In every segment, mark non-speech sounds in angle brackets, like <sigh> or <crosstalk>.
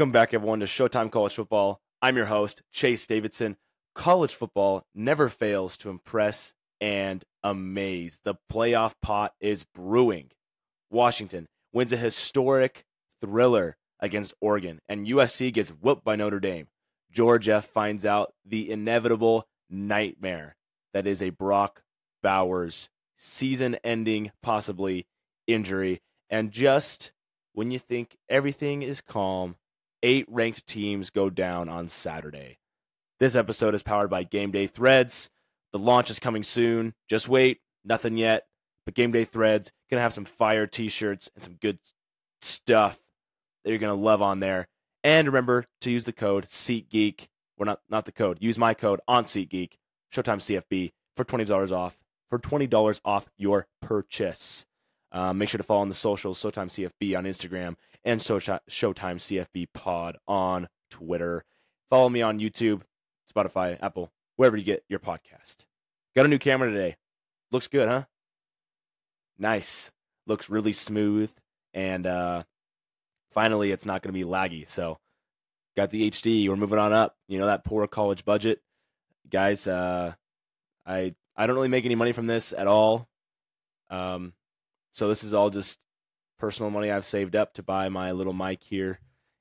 Welcome back, everyone, to Showtime College Football. I'm your host, Chase Davidson. College football never fails to impress and amaze. The playoff pot is brewing. Washington wins a historic thriller against Oregon, and USC gets whooped by Notre Dame. Georgia finds out the inevitable nightmare that is a Brock Bowers season ending, possibly injury. And just when you think everything is calm, eight ranked teams go down on Saturday. This episode is powered by Game Day Threads. The launch is coming soon. Just wait, nothing yet. But Game Day Threads gonna have some fire t-shirts and some good stuff that you're gonna love on there. And remember to use the code SeatGeek. Or not not the code. Use my code on SeatGeek. Showtime CFB for twenty dollars off. For twenty dollars off your purchase. Uh, make sure to follow on the socials, Showtime CFB on Instagram and Showtime CFB Pod on Twitter. Follow me on YouTube, Spotify, Apple, wherever you get your podcast. Got a new camera today. Looks good, huh? Nice. Looks really smooth. And uh, finally, it's not going to be laggy. So, got the HD. We're moving on up. You know, that poor college budget. Guys, uh, I, I don't really make any money from this at all. Um, so this is all just personal money I've saved up to buy my little mic here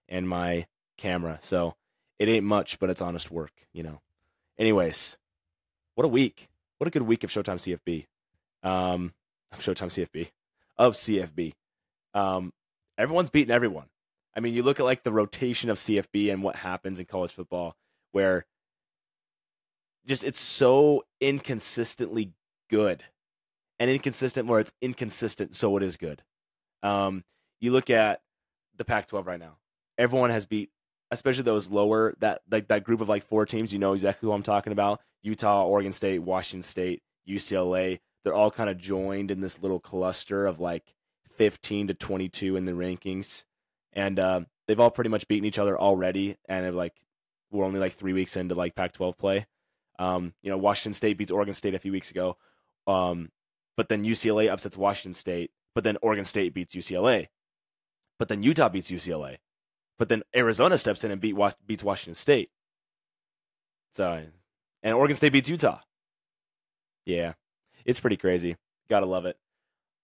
and my camera. So it ain't much, but it's honest work, you know. Anyways, what a week. What a good week of Showtime CFB. Um, of Showtime CFB. Of CFB. Um, everyone's beating everyone. I mean, you look at like the rotation of CFB and what happens in college football where just it's so inconsistently good and inconsistent where it's inconsistent, so it is good. Um, you look at the Pac-12 right now. Everyone has beat, especially those lower that like that group of like four teams. You know exactly who I'm talking about: Utah, Oregon State, Washington State, UCLA. They're all kind of joined in this little cluster of like 15 to 22 in the rankings, and uh, they've all pretty much beaten each other already. And like we're only like three weeks into like Pac-12 play. Um, you know, Washington State beats Oregon State a few weeks ago. Um, but then UCLA upsets Washington State, but then Oregon State beats UCLA, but then Utah beats UCLA, but then Arizona steps in and beat beats Washington State. So, and Oregon State beats Utah. Yeah, it's pretty crazy. Gotta love it.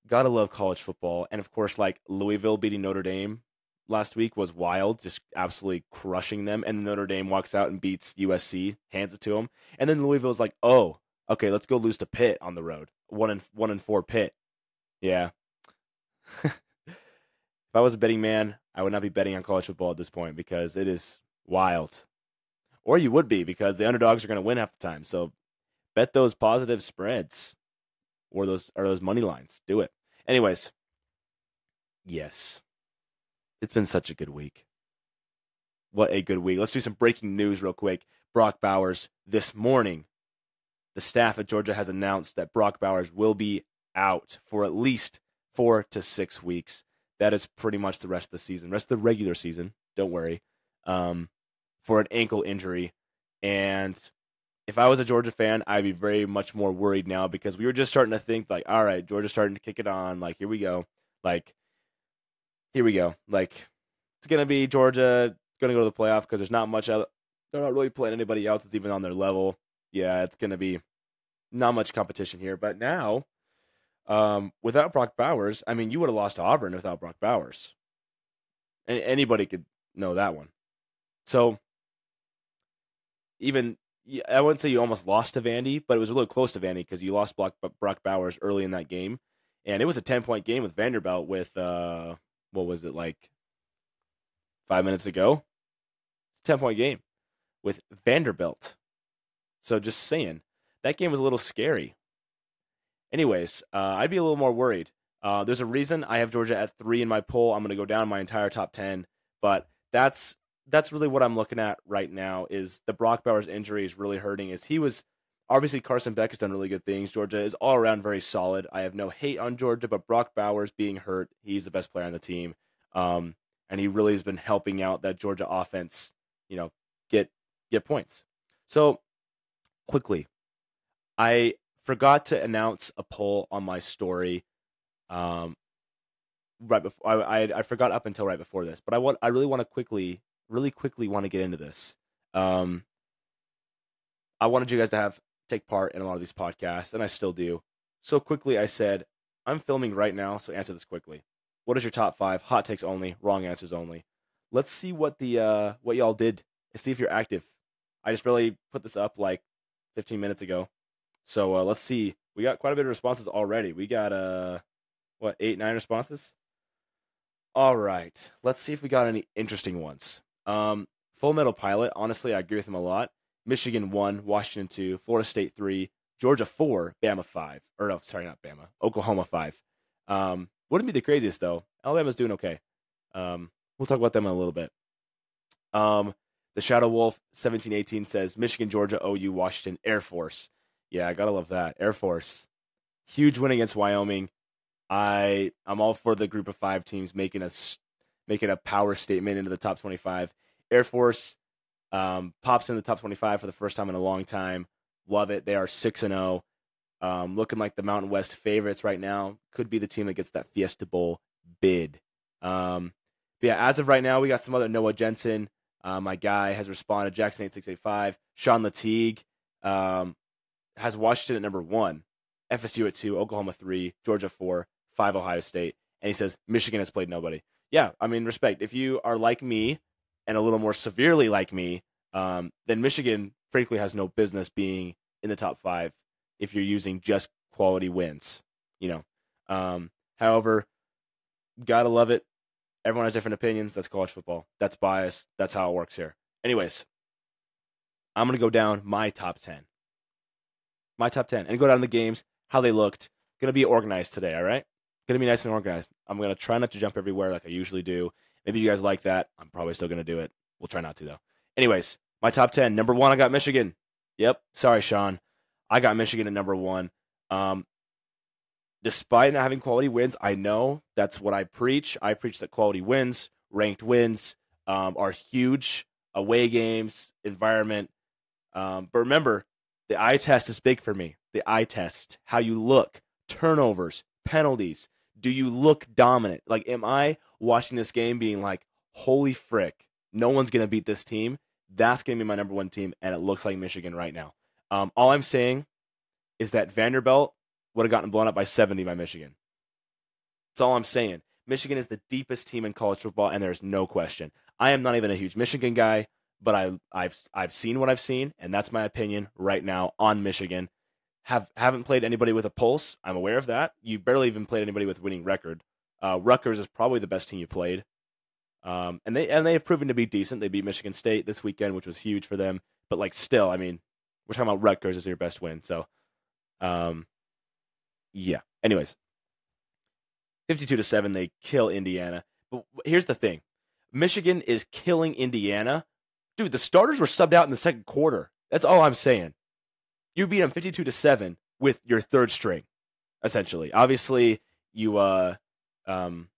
Gotta love college football, and of course, like Louisville beating Notre Dame last week was wild, just absolutely crushing them. And Notre Dame walks out and beats USC, hands it to them, and then Louisville's like, "Oh, okay, let's go lose to Pitt on the road." One and one and four Pitt. Yeah. <laughs> if I was a betting man, I would not be betting on college football at this point because it is wild. Or you would be because the underdogs are going to win half the time. So bet those positive spreads or those or those money lines. Do it. Anyways, yes. It's been such a good week. What a good week. Let's do some breaking news real quick. Brock Bowers this morning the staff at Georgia has announced that Brock Bowers will be out for at least four to six weeks. That is pretty much the rest of the season, rest of the regular season. Don't worry, um, for an ankle injury. And if I was a Georgia fan, I'd be very much more worried now because we were just starting to think like, all right, Georgia's starting to kick it on. Like, here we go. Like, here we go. Like, it's gonna be Georgia gonna go to the playoff because there's not much. Other, they're not really playing anybody else that's even on their level yeah, it's going to be not much competition here. But now, um, without Brock Bowers, I mean, you would have lost to Auburn without Brock Bowers. And anybody could know that one. So, even I wouldn't say you almost lost to Vandy, but it was a little close to Vandy because you lost Brock, Brock Bowers early in that game, and it was a ten point game with Vanderbilt. With uh, what was it like five minutes ago? It's a ten point game with Vanderbilt. So just saying, that game was a little scary. Anyways, uh, I'd be a little more worried. Uh, there's a reason I have Georgia at three in my poll. I'm going to go down my entire top ten, but that's that's really what I'm looking at right now. Is the Brock Bowers injury is really hurting? Is he was obviously Carson Beck has done really good things. Georgia is all around very solid. I have no hate on Georgia, but Brock Bowers being hurt, he's the best player on the team, um, and he really has been helping out that Georgia offense. You know, get get points. So quickly, I forgot to announce a poll on my story. Um, right before I, I I forgot up until right before this, but I want I really want to quickly, really quickly want to get into this. Um, I wanted you guys to have take part in a lot of these podcasts, and I still do. So quickly, I said I'm filming right now, so answer this quickly. What is your top five? Hot takes only, wrong answers only. Let's see what the uh what y'all did. See if you're active. I just really put this up like 15 minutes ago. So uh, let's see. We got quite a bit of responses already. We got uh what eight nine responses. All right, let's see if we got any interesting ones. Um, Full Metal Pilot. Honestly, I agree with him a lot. Michigan one, Washington two, Florida State three, Georgia four, Bama five. Or no, sorry, not Bama. Oklahoma five. Um, wouldn't be the craziest though. Alabama's doing okay. Um, we'll talk about them in a little bit. Um, the Shadow Wolf 1718 says Michigan, Georgia, OU, Washington, Air Force. Yeah, I gotta love that. Air Force. Huge win against Wyoming. I I'm all for the group of five teams making a making a power statement into the top 25. Air Force um, pops in the top 25 for the first time in a long time. Love it. They are six and zero, um, looking like the Mountain West favorites right now. Could be the team that gets that Fiesta Bowl bid. Um, yeah, as of right now, we got some other Noah Jensen. Uh, my guy has responded. Jackson eight six eight five. Sean Latigue um, has Washington at number one, FSU at two, Oklahoma three, Georgia four, five Ohio State, and he says Michigan has played nobody. Yeah, I mean respect. If you are like me and a little more severely like me, um, then Michigan frankly has no business being in the top five if you're using just quality wins. You know. Um, however, gotta love it. Everyone has different opinions. That's college football. That's bias. That's how it works here. Anyways, I'm gonna go down my top ten. My top ten and go down the games, how they looked. Gonna be organized today, all right? Gonna be nice and organized. I'm gonna try not to jump everywhere like I usually do. Maybe you guys like that. I'm probably still gonna do it. We'll try not to though. Anyways, my top ten. Number one, I got Michigan. Yep. Sorry, Sean. I got Michigan at number one. Um, despite not having quality wins, I know that's what I preach. I preach that quality wins, ranked wins, um, are huge. Away games, environment. Um, but remember, the eye test is big for me. The eye test, how you look, turnovers, penalties. Do you look dominant? Like, am I watching this game being like, holy frick, no one's going to beat this team? That's going to be my number one team, and it looks like Michigan right now. Um, all I'm saying is that Vanderbilt would have gotten blown up by 70 by Michigan. That's all I'm saying. Michigan is the deepest team in college football, and there's no question. I am not even a huge Michigan guy, but I, I've I've seen what I've seen, and that's my opinion right now on Michigan. Have haven't played anybody with a pulse. I'm aware of that. You barely even played anybody with winning record. Uh, Rutgers is probably the best team you played, um, and they and they have proven to be decent. They beat Michigan State this weekend, which was huge for them. But like, still, I mean, we're talking about Rutgers as your best win. So, um, yeah. Anyways, 52 to 7, they kill Indiana. But here's the thing Michigan is killing Indiana. Dude, the starters were subbed out in the second quarter. That's all I'm saying. You beat them 52 to 7 with your third string, essentially. Obviously, you, uh, um,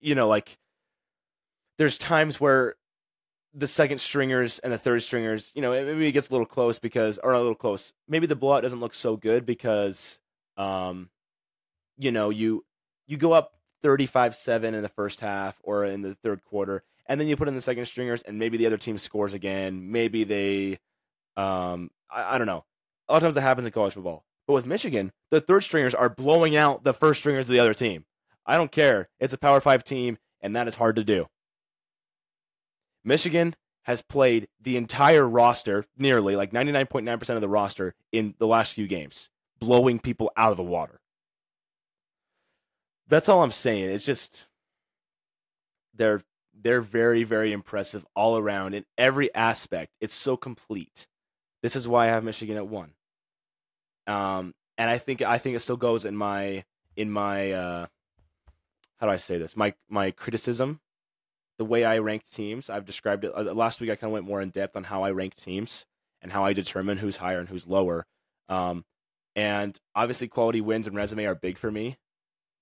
you know, like, there's times where the second stringers and the third stringers, you know, maybe it gets a little close because, or a little close. Maybe the blowout doesn't look so good because um, you know, you you go up 35-7 in the first half or in the third quarter, and then you put in the second stringers, and maybe the other team scores again. Maybe they, um, I, I don't know. A lot of times that happens in college football. But with Michigan, the third stringers are blowing out the first stringers of the other team. I don't care. It's a Power Five team, and that is hard to do. Michigan has played the entire roster, nearly like 99.9% of the roster, in the last few games blowing people out of the water. That's all I'm saying. It's just they're they're very very impressive all around in every aspect. It's so complete. This is why I have Michigan at one. Um, and I think I think it still goes in my in my uh, how do I say this? My my criticism, the way I ranked teams. I've described it uh, last week. I kind of went more in depth on how I rank teams and how I determine who's higher and who's lower. Um, and obviously, quality wins and resume are big for me,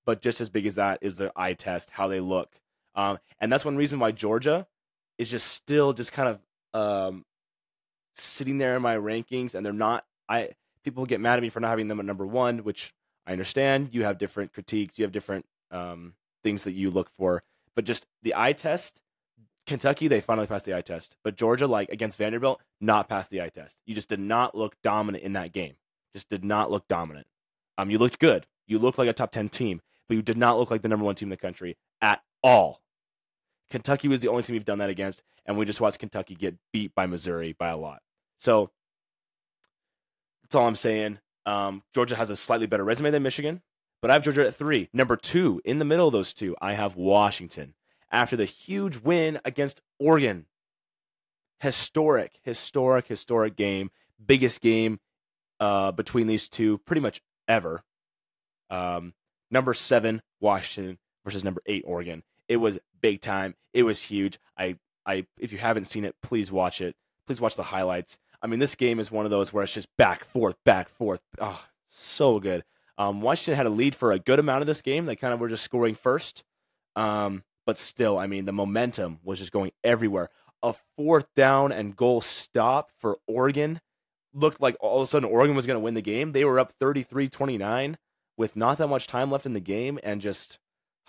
but just as big as that is the eye test, how they look. Um, and that's one reason why Georgia is just still just kind of um, sitting there in my rankings, and they're not. I people get mad at me for not having them at number one, which I understand. You have different critiques, you have different um, things that you look for. But just the eye test, Kentucky, they finally passed the eye test. But Georgia, like against Vanderbilt, not passed the eye test. You just did not look dominant in that game. Just did not look dominant. Um, you looked good. You looked like a top 10 team, but you did not look like the number one team in the country at all. Kentucky was the only team we've done that against, and we just watched Kentucky get beat by Missouri by a lot. So that's all I'm saying. Um, Georgia has a slightly better resume than Michigan, but I have Georgia at three. Number two, in the middle of those two, I have Washington after the huge win against Oregon. Historic, historic, historic game. Biggest game uh, between these two pretty much ever. Um, number seven, Washington versus number eight, Oregon. It was big time. It was huge. I, I, if you haven't seen it, please watch it. Please watch the highlights. I mean, this game is one of those where it's just back, forth, back, forth. Oh, so good. Um, Washington had a lead for a good amount of this game. They kind of were just scoring first. Um, but still, I mean, the momentum was just going everywhere. A fourth down and goal stop for Oregon looked like all of a sudden Oregon was going to win the game. They were up 33 29 with not that much time left in the game and just. <sighs>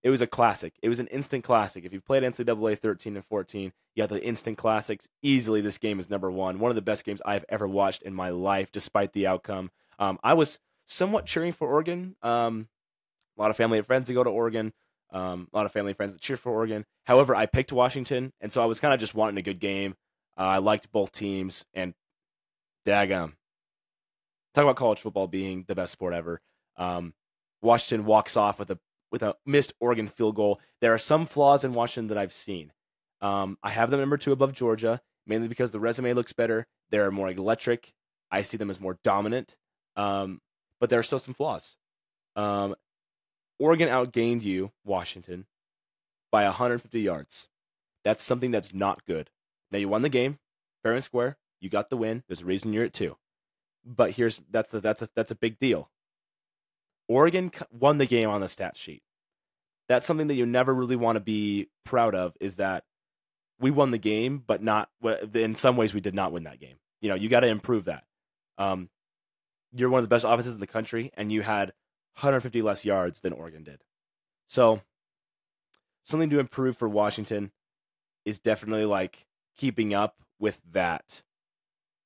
It was a classic. It was an instant classic. If you've played NCAA 13 and 14, you have the instant classics. Easily, this game is number one. One of the best games I've ever watched in my life, despite the outcome. Um, I was somewhat cheering for Oregon. Um, a lot of family and friends that go to Oregon. Um, a lot of family and friends that cheer for Oregon. However, I picked Washington, and so I was kind of just wanting a good game. Uh, I liked both teams, and daggum. Talk about college football being the best sport ever. Um, Washington walks off with a with a missed Oregon field goal. There are some flaws in Washington that I've seen. Um, I have them number two above Georgia, mainly because the resume looks better. They're more electric. I see them as more dominant. Um, but there are still some flaws. Um, Oregon outgained you, Washington, by 150 yards. That's something that's not good. Now you won the game, fair and square. You got the win. There's a reason you're at two. But here's that's the, that's a, that's a big deal. Oregon won the game on the stat sheet. That's something that you never really want to be proud of. Is that we won the game, but not in some ways we did not win that game. You know, you got to improve that. Um, you're one of the best offenses in the country, and you had 150 less yards than Oregon did. So something to improve for Washington is definitely like keeping up with that.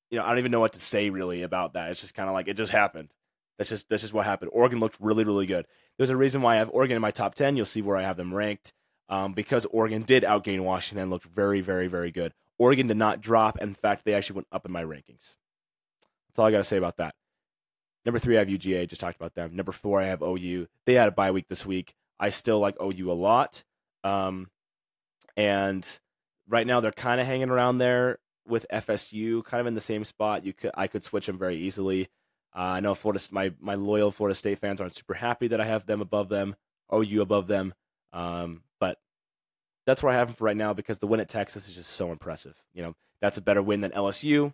You know, I don't even know what to say really about that. It's just kind of like it just happened. That's just that's just what happened. Oregon looked really really good. There's a reason why I have Oregon in my top 10. You'll see where I have them ranked. Um, because Oregon did outgain Washington, looked very very very good. Oregon did not drop. In fact, they actually went up in my rankings. That's all I got to say about that. Number three, I have UGA. Just talked about them. Number four, I have OU. They had a bye week this week. I still like OU a lot. Um, and right now they're kind of hanging around there with FSU, kind of in the same spot. You could I could switch them very easily. Uh, I know Florida, my my loyal Florida State fans aren't super happy that I have them above them, OU above them. Um, but that's where I have them for right now because the win at Texas is just so impressive. You know, that's a better win than LSU.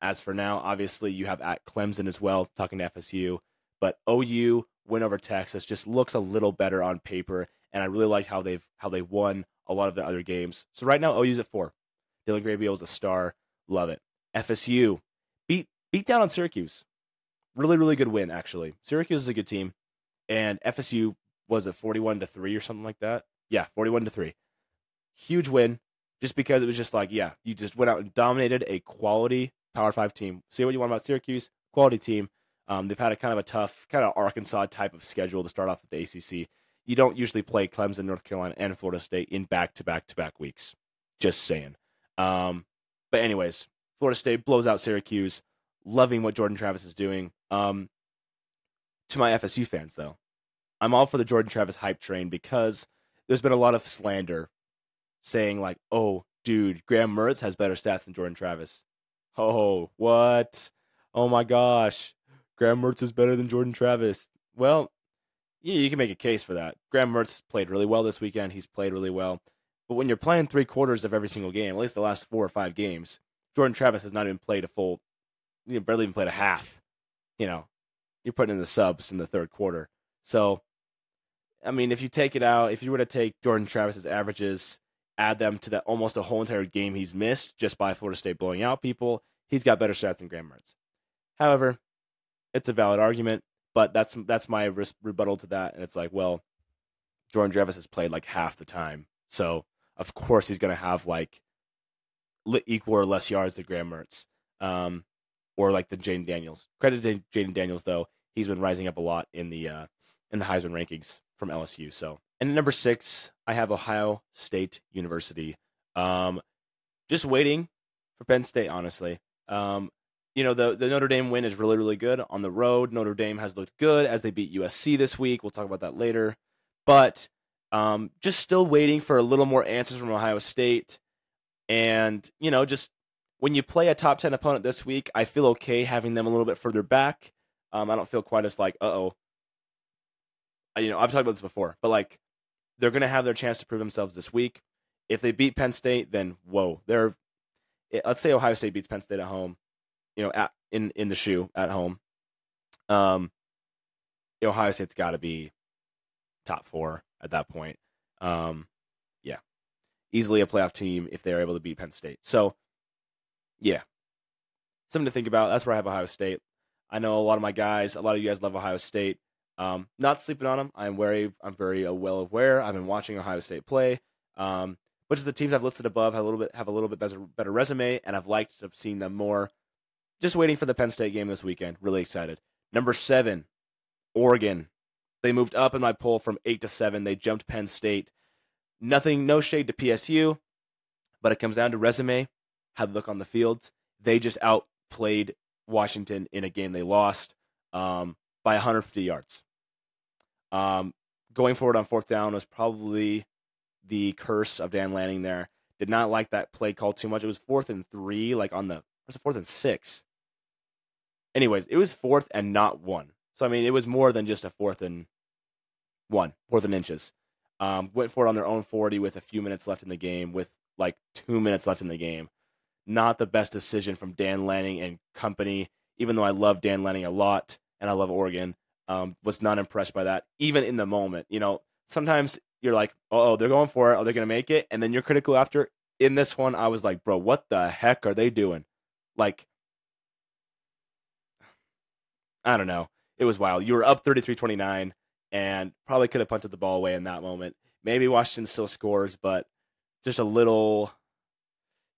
As for now, obviously you have at Clemson as well, talking to FSU, but OU win over Texas just looks a little better on paper, and I really like how they've how they won a lot of the other games. So right now OU's at four. Dillon Gabriel is a star, love it. FSU beat beat down on Syracuse, really really good win actually. Syracuse is a good team, and FSU was it forty one to three or something like that. Yeah, forty one to three. Huge win, just because it was just like yeah, you just went out and dominated a quality Power Five team. Say what you want about Syracuse, quality team. Um, they've had a kind of a tough, kind of Arkansas type of schedule to start off with the ACC. You don't usually play Clemson, North Carolina, and Florida State in back to back to back weeks. Just saying. Um, but anyways, Florida State blows out Syracuse. Loving what Jordan Travis is doing. Um, to my FSU fans, though, I'm all for the Jordan Travis hype train because there's been a lot of slander saying like, "Oh, dude, Graham Mertz has better stats than Jordan Travis." Oh, what? Oh my gosh. Graham Mertz is better than Jordan Travis. Well, yeah, you can make a case for that. Graham Mertz played really well this weekend. He's played really well. But when you're playing three quarters of every single game, at least the last four or five games, Jordan Travis has not even played a full, you know, barely even played a half. You know, you're putting in the subs in the third quarter. So, I mean, if you take it out, if you were to take Jordan Travis's averages add them to that almost a whole entire game he's missed just by Florida State blowing out people, he's got better stats than Graham Mertz. However, it's a valid argument, but that's that's my rebuttal to that, and it's like, well, Jordan Travis has played like half the time. So of course he's going to have like equal or less yards than Graham Mertz, um, or like the Jayden Daniels. Credit to Jayden Daniels though, he's been rising up a lot in the uh, in the Heisman rankings from LSU. So and number six, I have Ohio State University. Um, just waiting for Penn State, honestly. Um, you know, the, the Notre Dame win is really, really good on the road. Notre Dame has looked good as they beat USC this week. We'll talk about that later. But um, just still waiting for a little more answers from Ohio State. And, you know, just when you play a top 10 opponent this week, I feel okay having them a little bit further back. Um, I don't feel quite as like, uh oh. You know, I've talked about this before, but like they're to have their chance to prove themselves this week. If they beat Penn State, then whoa, they're. Eh, let's say Ohio State beats Penn State at home, you know, at in in the shoe at home. Um, Ohio State's got to be top four at that point. Um, yeah, easily a playoff team if they're able to beat Penn State. So, yeah, something to think about. That's where I have Ohio State. I know a lot of my guys, a lot of you guys love Ohio State. Um, not sleeping on them. I'm very, I'm very uh, well aware. I've been watching Ohio State play. Um, which of the teams I've listed above have a little bit have a little bit better, better resume, and I've liked have seen them more. Just waiting for the Penn State game this weekend. Really excited. Number seven, Oregon. They moved up in my poll from eight to seven. They jumped Penn State. Nothing, no shade to PSU, but it comes down to resume, how they look on the field. They just outplayed Washington in a game they lost um, by 150 yards. Um, going forward on fourth down was probably the curse of Dan Lanning there. Did not like that play call too much. It was fourth and three, like on the was it fourth and six? Anyways, it was fourth and not one. So I mean, it was more than just a fourth and one, fourth and inches. Um, went for it on their own 40 with a few minutes left in the game, with like two minutes left in the game. Not the best decision from Dan Lanning and company, even though I love Dan Lanning a lot and I love Oregon. Um, was not impressed by that, even in the moment. You know, sometimes you're like, oh, they're going for it. Are they going to make it? And then you're critical after. In this one, I was like, bro, what the heck are they doing? Like, I don't know. It was wild. You were up 33 29 and probably could have punted the ball away in that moment. Maybe Washington still scores, but just a little,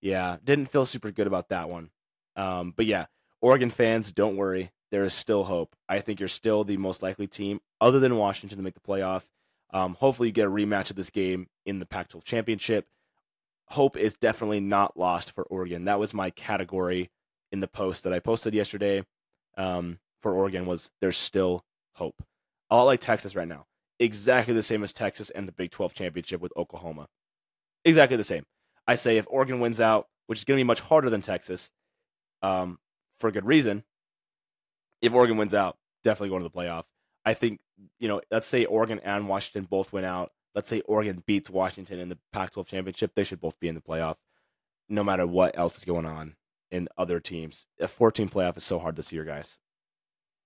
yeah, didn't feel super good about that one. Um, but yeah, Oregon fans, don't worry. There is still hope. I think you're still the most likely team, other than Washington, to make the playoff. Um, hopefully, you get a rematch of this game in the Pac 12 championship. Hope is definitely not lost for Oregon. That was my category in the post that I posted yesterday um, for Oregon was there's still hope a lot like Texas right now. Exactly the same as Texas and the Big 12 championship with Oklahoma. Exactly the same. I say if Oregon wins out, which is going to be much harder than Texas, um, for good reason. If Oregon wins out, definitely going to the playoff. I think you know, let's say Oregon and Washington both win out. Let's say Oregon beats Washington in the Pac-12 championship. They should both be in the playoff, no matter what else is going on in other teams. A 14 playoff is so hard this year, guys.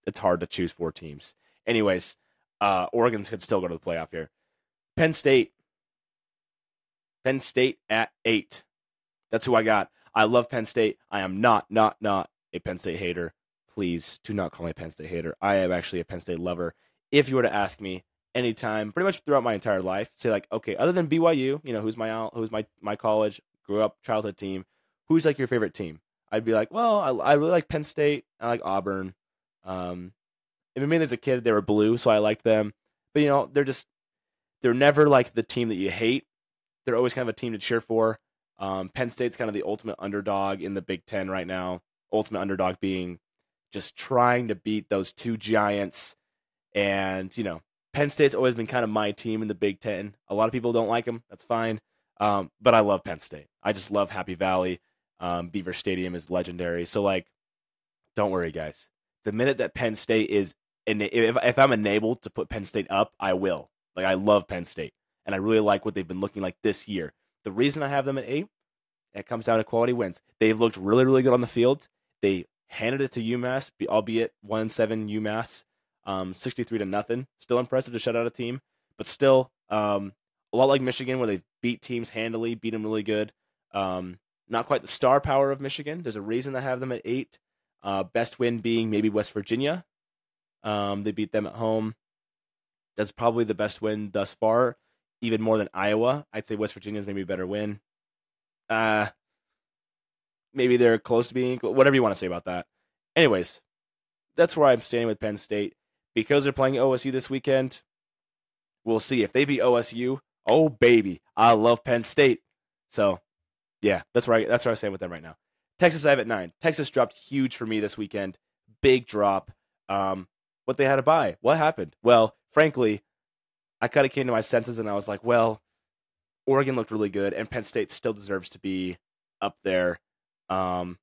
It's hard to choose four teams. Anyways, uh, Oregon could still go to the playoff here. Penn State. Penn State at eight. That's who I got. I love Penn State. I am not, not, not a Penn State hater. Please do not call me a Penn State hater. I am actually a Penn State lover. If you were to ask me anytime, pretty much throughout my entire life, say like, okay, other than BYU, you know, who's my who's my my college, grew up childhood team, who's like your favorite team? I'd be like, well, I, I really like Penn State. I like Auburn. Um, I mean, as a kid, they were blue, so I liked them. But you know, they're just they're never like the team that you hate. They're always kind of a team to cheer for. Um, Penn State's kind of the ultimate underdog in the Big Ten right now. Ultimate underdog being just trying to beat those two giants. And you know, Penn State's always been kind of my team in the Big Ten. A lot of people don't like them. That's fine. Um, but I love Penn State. I just love Happy Valley. Um, Beaver Stadium is legendary. So like, don't worry, guys. The minute that Penn State is and if if I'm enabled to put Penn State up, I will. Like I love Penn State, and I really like what they've been looking like this year. The reason I have them at eight, it comes down to quality wins. They've looked really really good on the field. They handed it to UMass, albeit one seven UMass, um, sixty three to nothing. Still impressive to shut out a team, but still um, a lot like Michigan, where they beat teams handily, beat them really good. Um, not quite the star power of Michigan. There's a reason I have them at eight. Uh, best win being maybe West Virginia, um, they beat them at home. That's probably the best win thus far, even more than Iowa. I'd say West Virginia's maybe a better win. Uh, maybe they're close to being. Whatever you want to say about that. Anyways, that's where I'm standing with Penn State because they're playing OSU this weekend. We'll see if they beat OSU. Oh baby, I love Penn State. So, yeah, that's where I, that's where I stand with them right now. Texas I have at nine. Texas dropped huge for me this weekend. Big drop. Um, what they had to buy. What happened? Well, frankly, I kind of came to my senses and I was like, well, Oregon looked really good, and Penn State still deserves to be up there. Um,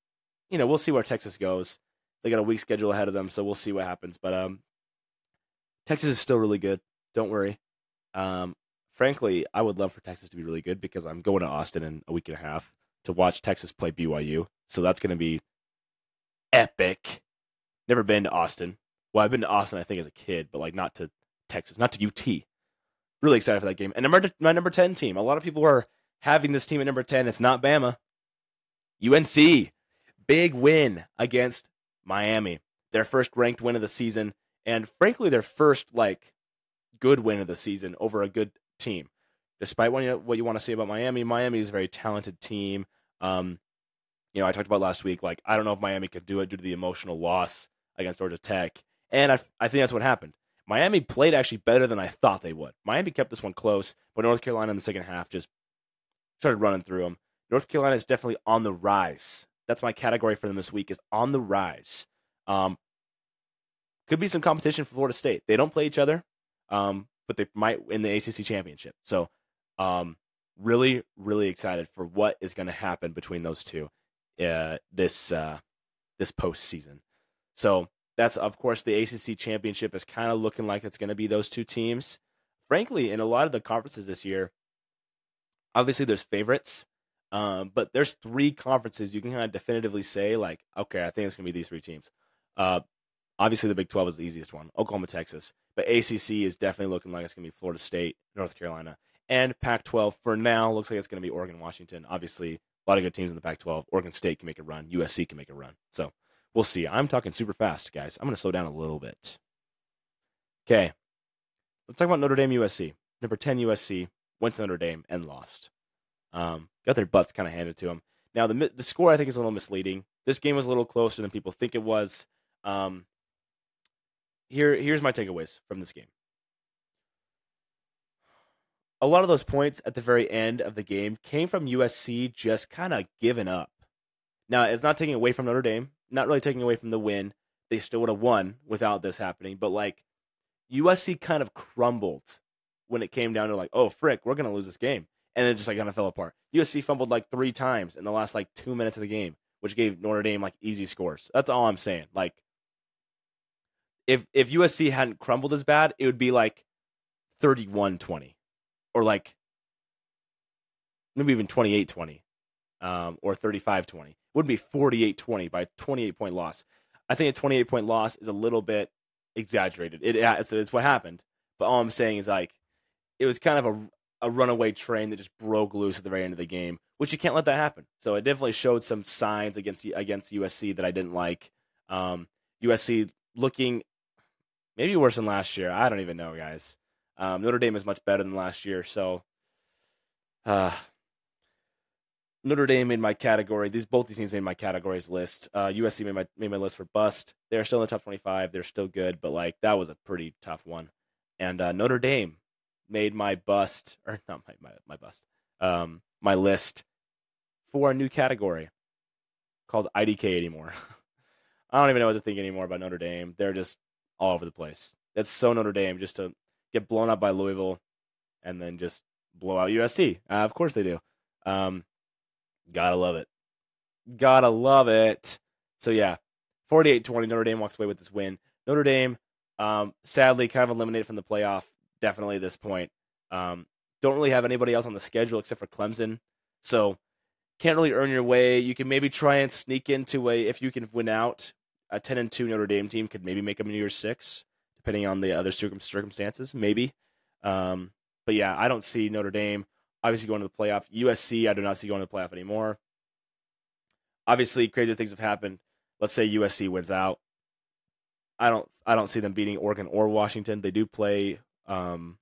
you know, we'll see where Texas goes. They got a weak schedule ahead of them, so we'll see what happens. But um, Texas is still really good. Don't worry. Um, frankly, I would love for Texas to be really good because I'm going to Austin in a week and a half to watch Texas play BYU. So that's going to be epic. Never been to Austin. Well, I've been to Austin, I think, as a kid, but like not to Texas, not to UT. Really excited for that game. And number my number ten team. A lot of people are having this team at number ten. It's not Bama. UNC, big win against Miami. Their first ranked win of the season, and frankly, their first like good win of the season over a good team. Despite what you, what you want to say about Miami, Miami is a very talented team. Um, you know, I talked about last week. Like, I don't know if Miami could do it due to the emotional loss against Georgia Tech, and I, I think that's what happened. Miami played actually better than I thought they would. Miami kept this one close, but North Carolina in the second half just started running through them. North Carolina is definitely on the rise. That's my category for them this week is on the rise. Um, could be some competition for Florida State. They don't play each other, um, but they might win the ACC championship. So, um, really, really excited for what is going to happen between those two uh, this uh, this postseason. So that's of course the ACC championship is kind of looking like it's going to be those two teams. Frankly, in a lot of the conferences this year, obviously there's favorites, um, but there's three conferences you can kind of definitively say like, okay, I think it's going to be these three teams. Uh, obviously the Big 12 is the easiest one, Oklahoma, Texas, but ACC is definitely looking like it's going to be Florida State, North Carolina, and Pac-12 for now looks like it's going to be Oregon, Washington. Obviously, a lot of good teams in the Pac-12. Oregon State can make a run. USC can make a run. So we'll see. I'm talking super fast, guys. I'm going to slow down a little bit. Okay, let's talk about Notre Dame, USC. Number 10 USC went to Notre Dame and lost. Um, got their butts kind of handed to them. Now the the score I think is a little misleading. This game was a little closer than people think it was. Um, here here's my takeaways from this game. A lot of those points at the very end of the game came from USC just kind of giving up. Now, it's not taking away from Notre Dame, not really taking away from the win. They still would have won without this happening, but like USC kind of crumbled when it came down to like, oh frick, we're gonna lose this game, and then just like kind of fell apart. USC fumbled like three times in the last like two minutes of the game, which gave Notre Dame like easy scores. That's all I'm saying. Like if if USC hadn't crumbled as bad, it would be like 31-20 or like maybe even 28-20 um, or 35-20. It would be 48-20 by 28 point loss. I think a 28 point loss is a little bit exaggerated. It, it's, it's what happened. But all I'm saying is like it was kind of a, a runaway train that just broke loose at the very end of the game, which you can't let that happen. So it definitely showed some signs against against USC that I didn't like. Um, USC looking maybe worse than last year. I don't even know, guys. Um, Notre Dame is much better than last year, so uh, Notre Dame made my category. These both these teams made my categories list. Uh, USC made my made my list for bust. They're still in the top twenty five. They're still good, but like that was a pretty tough one. And uh, Notre Dame made my bust <laughs> or not my my, my bust. Um, my list for a new category called IDK anymore. <laughs> I don't even know what to think anymore about Notre Dame. They're just all over the place. That's so Notre Dame just to get blown up by Louisville and then just blow out USC. Uh, of course they do. Um, gotta love it. Gotta love it. So yeah, 48-20 Notre Dame walks away with this win. Notre Dame um, sadly kind of eliminated from the playoff definitely at this point. Um, don't really have anybody else on the schedule except for Clemson. So can't really earn your way. You can maybe try and sneak into a if you can win out a 10 and 2 Notre Dame team could maybe make a New Year's Six, depending on the other circumstances, maybe. Um, but yeah, I don't see Notre Dame obviously going to the playoff. USC, I do not see going to the playoff anymore. Obviously, crazier things have happened. Let's say USC wins out. I don't, I don't see them beating Oregon or Washington. They do play Um,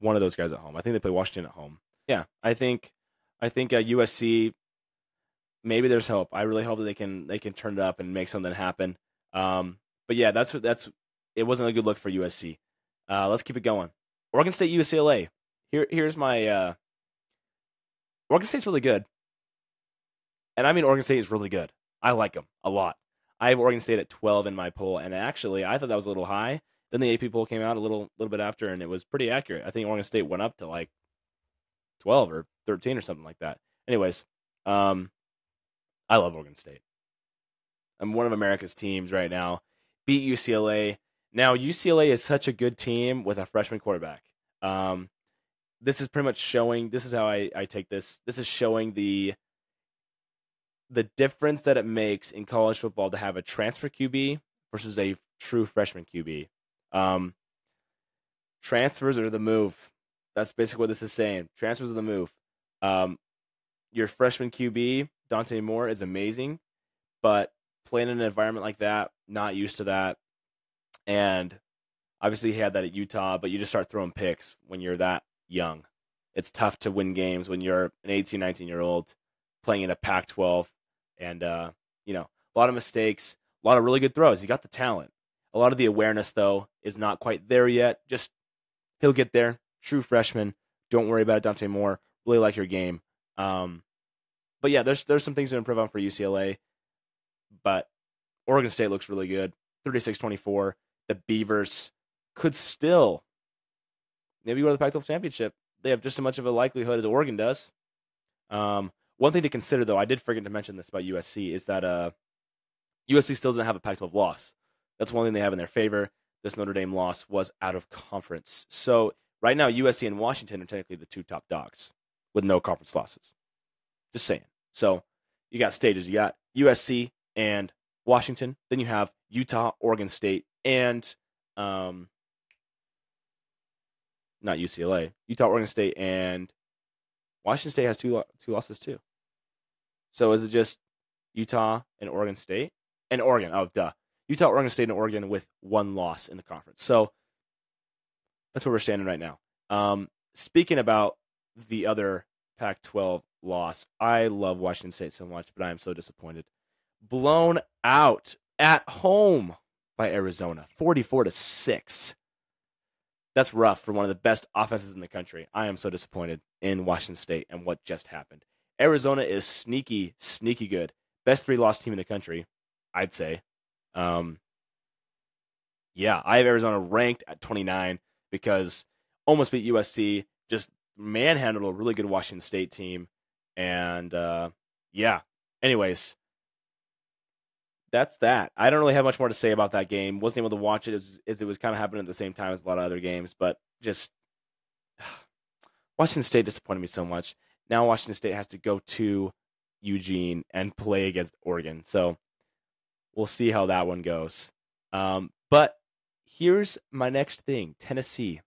one of those guys at home. I think they play Washington at home. Yeah, I think I think uh, USC. Maybe there's hope. I really hope that they can they can turn it up and make something happen. Um, but yeah, that's that's it wasn't a good look for USC. Uh, let's keep it going. Oregon State UCLA. Here here's my uh, Oregon State's really good, and I mean Oregon State is really good. I like them a lot. I have Oregon State at 12 in my poll, and actually I thought that was a little high. Then the AP poll came out a little little bit after, and it was pretty accurate. I think Oregon State went up to like 12 or 13 or something like that. Anyways, um, I love Oregon State. I'm one of America's teams right now. Beat UCLA. Now UCLA is such a good team with a freshman quarterback. Um, this is pretty much showing. This is how I, I take this. This is showing the the difference that it makes in college football to have a transfer QB versus a true freshman QB. Um, transfers are the move. That's basically what this is saying. Transfers are the move. Um, your freshman QB, Dante Moore, is amazing, but playing in an environment like that, not used to that. And obviously, he had that at Utah, but you just start throwing picks when you're that young. It's tough to win games when you're an 18, 19 year old playing in a Pac 12. And, uh, you know, a lot of mistakes, a lot of really good throws. He got the talent. A lot of the awareness, though, is not quite there yet. Just he'll get there. True freshman. Don't worry about it, Dante Moore. Really like your game. Um, but yeah, there's there's some things to improve on for UCLA. But Oregon State looks really good. 36-24. The Beavers could still maybe go to the Pac-12 championship. They have just as much of a likelihood as Oregon does. Um, one thing to consider, though, I did forget to mention this about USC, is that uh, USC still doesn't have a Pac-12 loss. That's one thing they have in their favor. This Notre Dame loss was out of conference. So right now, USC and Washington are technically the two top dogs with no conference losses. Just saying. So you got stages. You got USC and Washington. Then you have Utah, Oregon State, and um, not UCLA. Utah, Oregon State, and Washington State has two two losses too. So is it just Utah and Oregon State and Oregon? Oh, duh. Utah, Oregon State, and Oregon with one loss in the conference. So that's where we're standing right now. Um, speaking about the other Pac 12 loss, I love Washington State so much, but I am so disappointed. Blown out at home by Arizona, 44 to 6. That's rough for one of the best offenses in the country. I am so disappointed in Washington State and what just happened. Arizona is sneaky, sneaky good. Best three loss team in the country, I'd say. Um, yeah, I have Arizona ranked at 29 because almost beat USC, just manhandled a really good Washington State team. And uh, yeah, anyways, that's that. I don't really have much more to say about that game. Wasn't able to watch it as, as it was kind of happening at the same time as a lot of other games, but just <sighs> Washington State disappointed me so much. Now Washington State has to go to Eugene and play against Oregon. So we'll see how that one goes. Um, but here's my next thing Tennessee.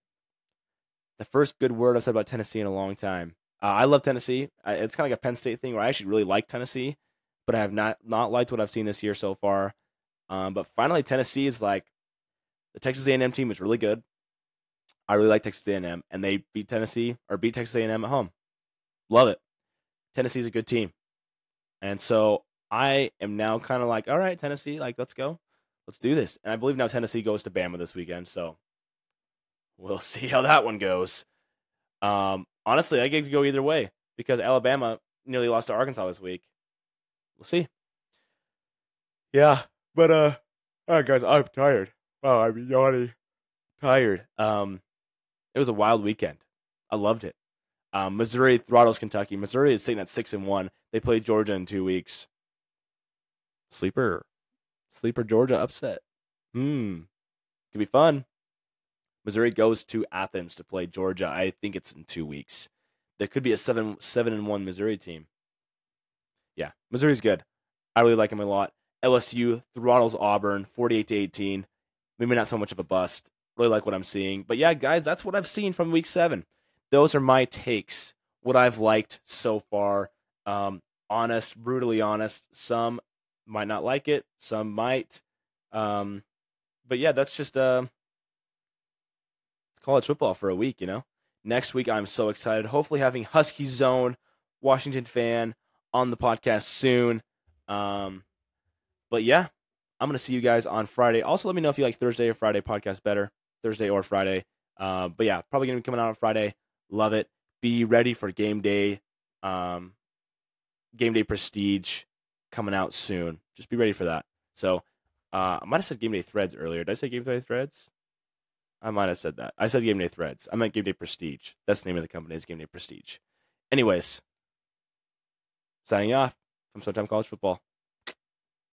The first good word I've said about Tennessee in a long time. Uh, I love Tennessee. it's kind of like a Penn State thing where I actually really like Tennessee, but I have not not liked what I've seen this year so far. Um, but finally, Tennessee is like the Texas A&M team is really good. I really like Texas A&M, and they beat Tennessee or beat Texas A&M at home. Love it. Tennessee's a good team, and so I am now kind of like, all right, Tennessee, like let's go, let's do this. And I believe now Tennessee goes to Bama this weekend, so we'll <laughs> see how that one goes. Um, honestly, I could go either way because Alabama nearly lost to Arkansas this week. We'll see. Yeah, but uh, all right, guys, I'm tired. Oh, I'm yawning, tired. Um, it was a wild weekend. I loved it. Um, Missouri throttles Kentucky. Missouri is sitting at six and one. They play Georgia in two weeks. Sleeper, sleeper Georgia upset. Hmm, could be fun. Missouri goes to Athens to play Georgia. I think it's in two weeks. There could be a seven seven and one Missouri team. Yeah, Missouri's good. I really like him a lot. LSU throttles Auburn, forty eight to eighteen. Maybe not so much of a bust. Really like what I'm seeing. But yeah, guys, that's what I've seen from week seven. Those are my takes. What I've liked so far. Um, honest, brutally honest. Some might not like it. Some might. Um, but yeah, that's just uh, college football for a week, you know? Next week, I'm so excited. Hopefully, having Husky Zone, Washington fan on the podcast soon. Um, but yeah, I'm going to see you guys on Friday. Also, let me know if you like Thursday or Friday podcast better, Thursday or Friday. Uh, but yeah, probably going to be coming out on Friday. Love it. Be ready for game day. Um, game day prestige coming out soon. Just be ready for that. So, uh, I might have said game day threads earlier. Did I say game day threads? I might have said that. I said game day threads. I meant game day prestige. That's the name of the company. Is game day prestige. Anyways, signing off from Showtime College Football.